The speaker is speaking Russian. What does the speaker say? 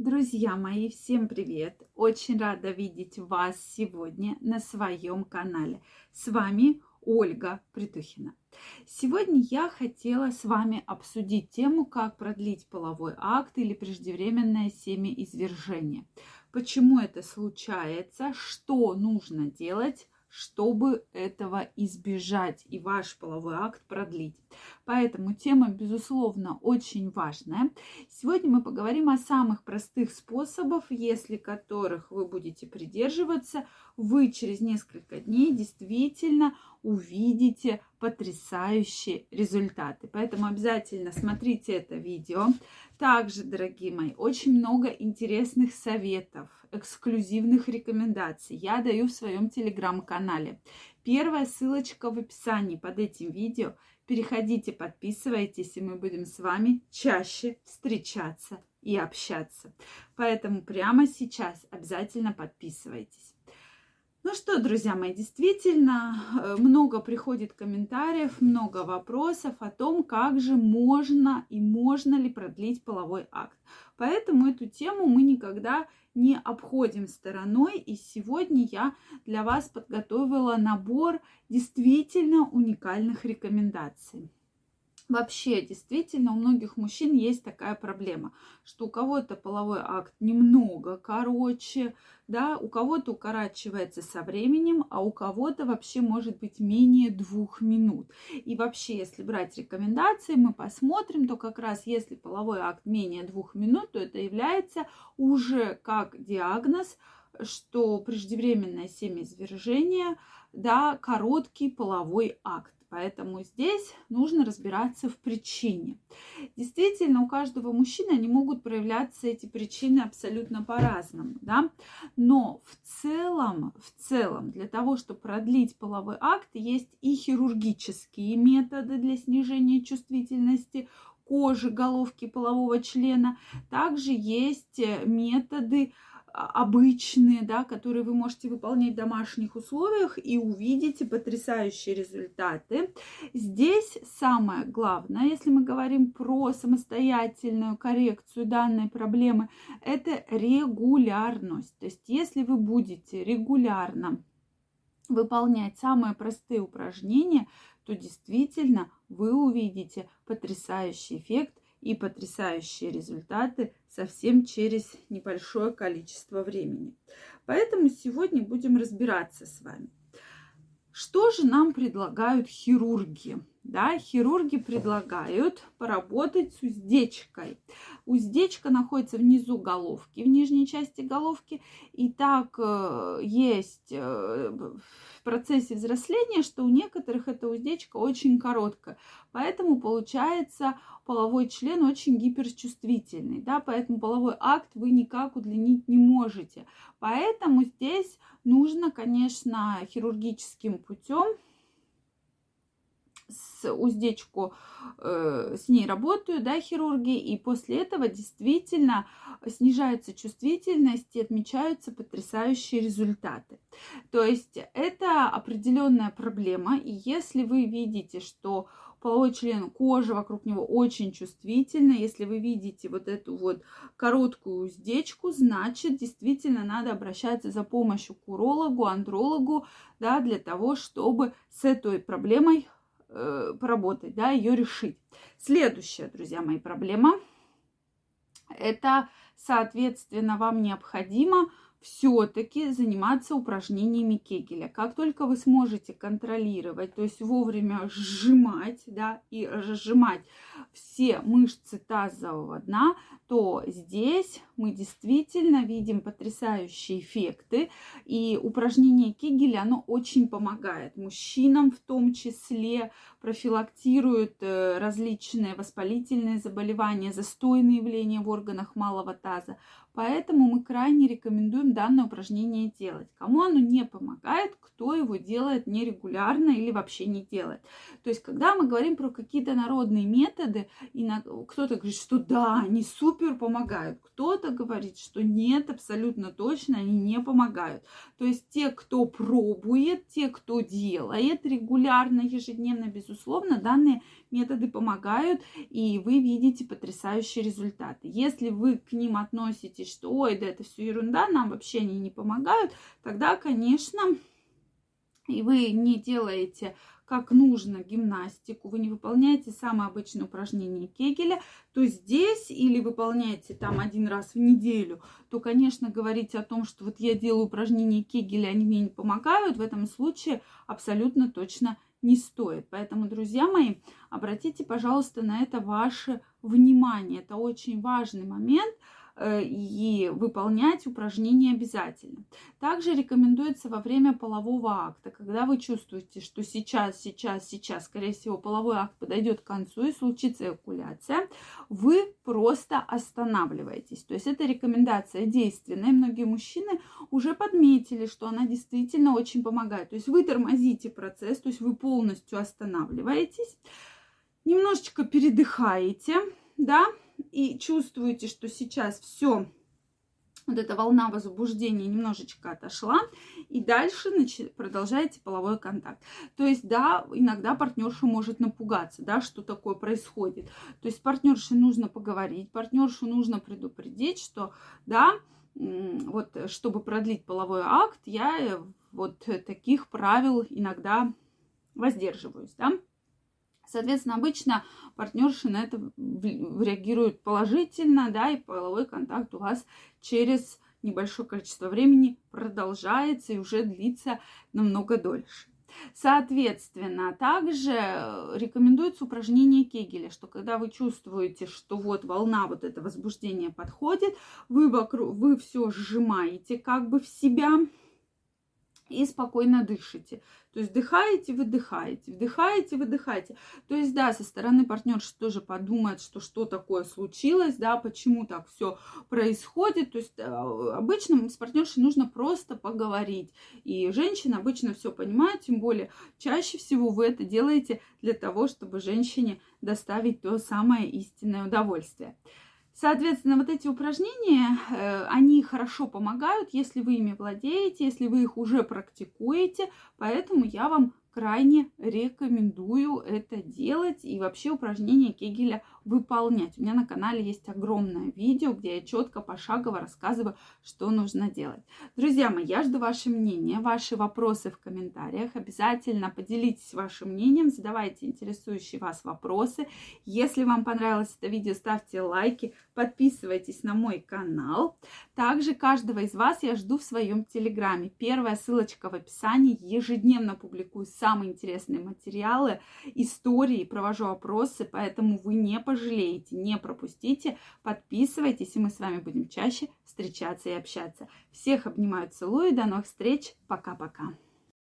Друзья мои, всем привет! Очень рада видеть вас сегодня на своем канале. С вами Ольга Притухина. Сегодня я хотела с вами обсудить тему, как продлить половой акт или преждевременное семяизвержение. Почему это случается, что нужно делать, чтобы этого избежать и ваш половой акт продлить. Поэтому тема, безусловно, очень важная. Сегодня мы поговорим о самых простых способах, если которых вы будете придерживаться, вы через несколько дней действительно увидите потрясающие результаты. Поэтому обязательно смотрите это видео. Также, дорогие мои, очень много интересных советов, эксклюзивных рекомендаций я даю в своем телеграм-канале. Первая ссылочка в описании под этим видео. Переходите, подписывайтесь, и мы будем с вами чаще встречаться и общаться. Поэтому прямо сейчас обязательно подписывайтесь. Ну что, друзья мои, действительно э, много приходит комментариев, много вопросов о том, как же можно и можно ли продлить половой акт. Поэтому эту тему мы никогда не обходим стороной. И сегодня я для вас подготовила набор действительно уникальных рекомендаций. Вообще, действительно, у многих мужчин есть такая проблема, что у кого-то половой акт немного короче, да, у кого-то укорачивается со временем, а у кого-то вообще может быть менее двух минут. И вообще, если брать рекомендации, мы посмотрим, то как раз если половой акт менее двух минут, то это является уже как диагноз, что преждевременное семяизвержение, да, короткий половой акт. Поэтому здесь нужно разбираться в причине. Действительно, у каждого мужчины они могут проявляться эти причины абсолютно по-разному, да. Но в целом, в целом, для того, чтобы продлить половой акт, есть и хирургические методы для снижения чувствительности кожи, головки полового члена. Также есть э, методы обычные, да, которые вы можете выполнять в домашних условиях и увидите потрясающие результаты. Здесь самое главное, если мы говорим про самостоятельную коррекцию данной проблемы, это регулярность. То есть если вы будете регулярно выполнять самые простые упражнения, то действительно вы увидите потрясающий эффект и потрясающие результаты совсем через небольшое количество времени. Поэтому сегодня будем разбираться с вами. Что же нам предлагают хирурги? Да, хирурги предлагают поработать с уздечкой. Уздечка находится внизу головки, в нижней части головки. И так э, есть э, в процессе взросления, что у некоторых эта уздечка очень короткая. Поэтому получается половой член очень гиперчувствительный. Да? Поэтому половой акт вы никак удлинить не можете. Поэтому здесь нужно, конечно, хирургическим путем с уздечку э, с ней работают, да, хирурги, и после этого действительно снижается чувствительность и отмечаются потрясающие результаты. То есть это определенная проблема, и если вы видите, что половой член, кожа вокруг него очень чувствительна. Если вы видите вот эту вот короткую уздечку, значит, действительно надо обращаться за помощью к урологу, андрологу, да, для того, чтобы с этой проблемой э, поработать, да, ее решить. Следующая, друзья мои, проблема это, соответственно, вам необходимо все-таки заниматься упражнениями Кегеля. Как только вы сможете контролировать, то есть вовремя сжимать, да, и разжимать все мышцы тазового дна, то здесь мы действительно видим потрясающие эффекты. И упражнение Кегеля, оно очень помогает мужчинам в том числе, профилактирует э, различные воспалительные заболевания, застойные явления в органах малого таза. Поэтому мы крайне рекомендуем данное упражнение делать. Кому оно не помогает, кто его делает нерегулярно или вообще не делает. То есть, когда мы говорим про какие-то народные методы, кто-то говорит, что да, они супер помогают, кто-то говорит, что нет, абсолютно точно, они не помогают. То есть, те, кто пробует, те, кто делает регулярно, ежедневно, безусловно, данные методы помогают, и вы видите потрясающие результаты. Если вы к ним относитесь, что ой, да это все ерунда, нам вообще они не помогают, тогда, конечно, и вы не делаете как нужно гимнастику, вы не выполняете самое обычное упражнение Кегеля, то здесь или выполняете там один раз в неделю, то, конечно, говорить о том, что вот я делаю упражнения Кегеля, они мне не помогают, в этом случае абсолютно точно не стоит. Поэтому, друзья мои, обратите, пожалуйста, на это ваше внимание. Это очень важный момент – и выполнять упражнения обязательно. Также рекомендуется во время полового акта, когда вы чувствуете, что сейчас, сейчас, сейчас, скорее всего, половой акт подойдет к концу и случится эякуляция, вы просто останавливаетесь. То есть это рекомендация действенная. Многие мужчины уже подметили, что она действительно очень помогает. То есть вы тормозите процесс, то есть вы полностью останавливаетесь, немножечко передыхаете, да, и чувствуете, что сейчас все, вот эта волна возбуждения немножечко отошла, и дальше значит, продолжаете половой контакт. То есть, да, иногда партнерша может напугаться, да, что такое происходит. То есть партнерше нужно поговорить, партнершу нужно предупредить, что, да, вот чтобы продлить половой акт, я э, вот таких правил иногда воздерживаюсь, да. Соответственно, обычно партнерши на это реагируют положительно, да, и половой контакт у вас через небольшое количество времени продолжается и уже длится намного дольше. Соответственно, также рекомендуется упражнение Кегеля, что когда вы чувствуете, что вот волна вот это возбуждения подходит, вы, вокруг, вы все сжимаете как бы в себя, и спокойно дышите. То есть вдыхаете, выдыхаете, вдыхаете, выдыхаете. То есть, да, со стороны партнерши тоже подумает, что что такое случилось, да, почему так все происходит. То есть э, обычно с партнершей нужно просто поговорить. И женщина обычно все понимает, тем более чаще всего вы это делаете для того, чтобы женщине доставить то самое истинное удовольствие. Соответственно, вот эти упражнения, э, они хорошо помогают, если вы ими владеете, если вы их уже практикуете. Поэтому я вам крайне рекомендую это делать и вообще упражнения Кегеля выполнять. У меня на канале есть огромное видео, где я четко пошагово рассказываю, что нужно делать. Друзья мои, я жду ваше мнение, ваши вопросы в комментариях. Обязательно поделитесь вашим мнением, задавайте интересующие вас вопросы. Если вам понравилось это видео, ставьте лайки, подписывайтесь на мой канал. Также каждого из вас я жду в своем телеграме. Первая ссылочка в описании. Ежедневно публикую самые интересные материалы, истории, провожу опросы, поэтому вы не пожалеете, не пропустите, подписывайтесь, и мы с вами будем чаще встречаться и общаться. Всех обнимаю, целую, до новых встреч, пока-пока.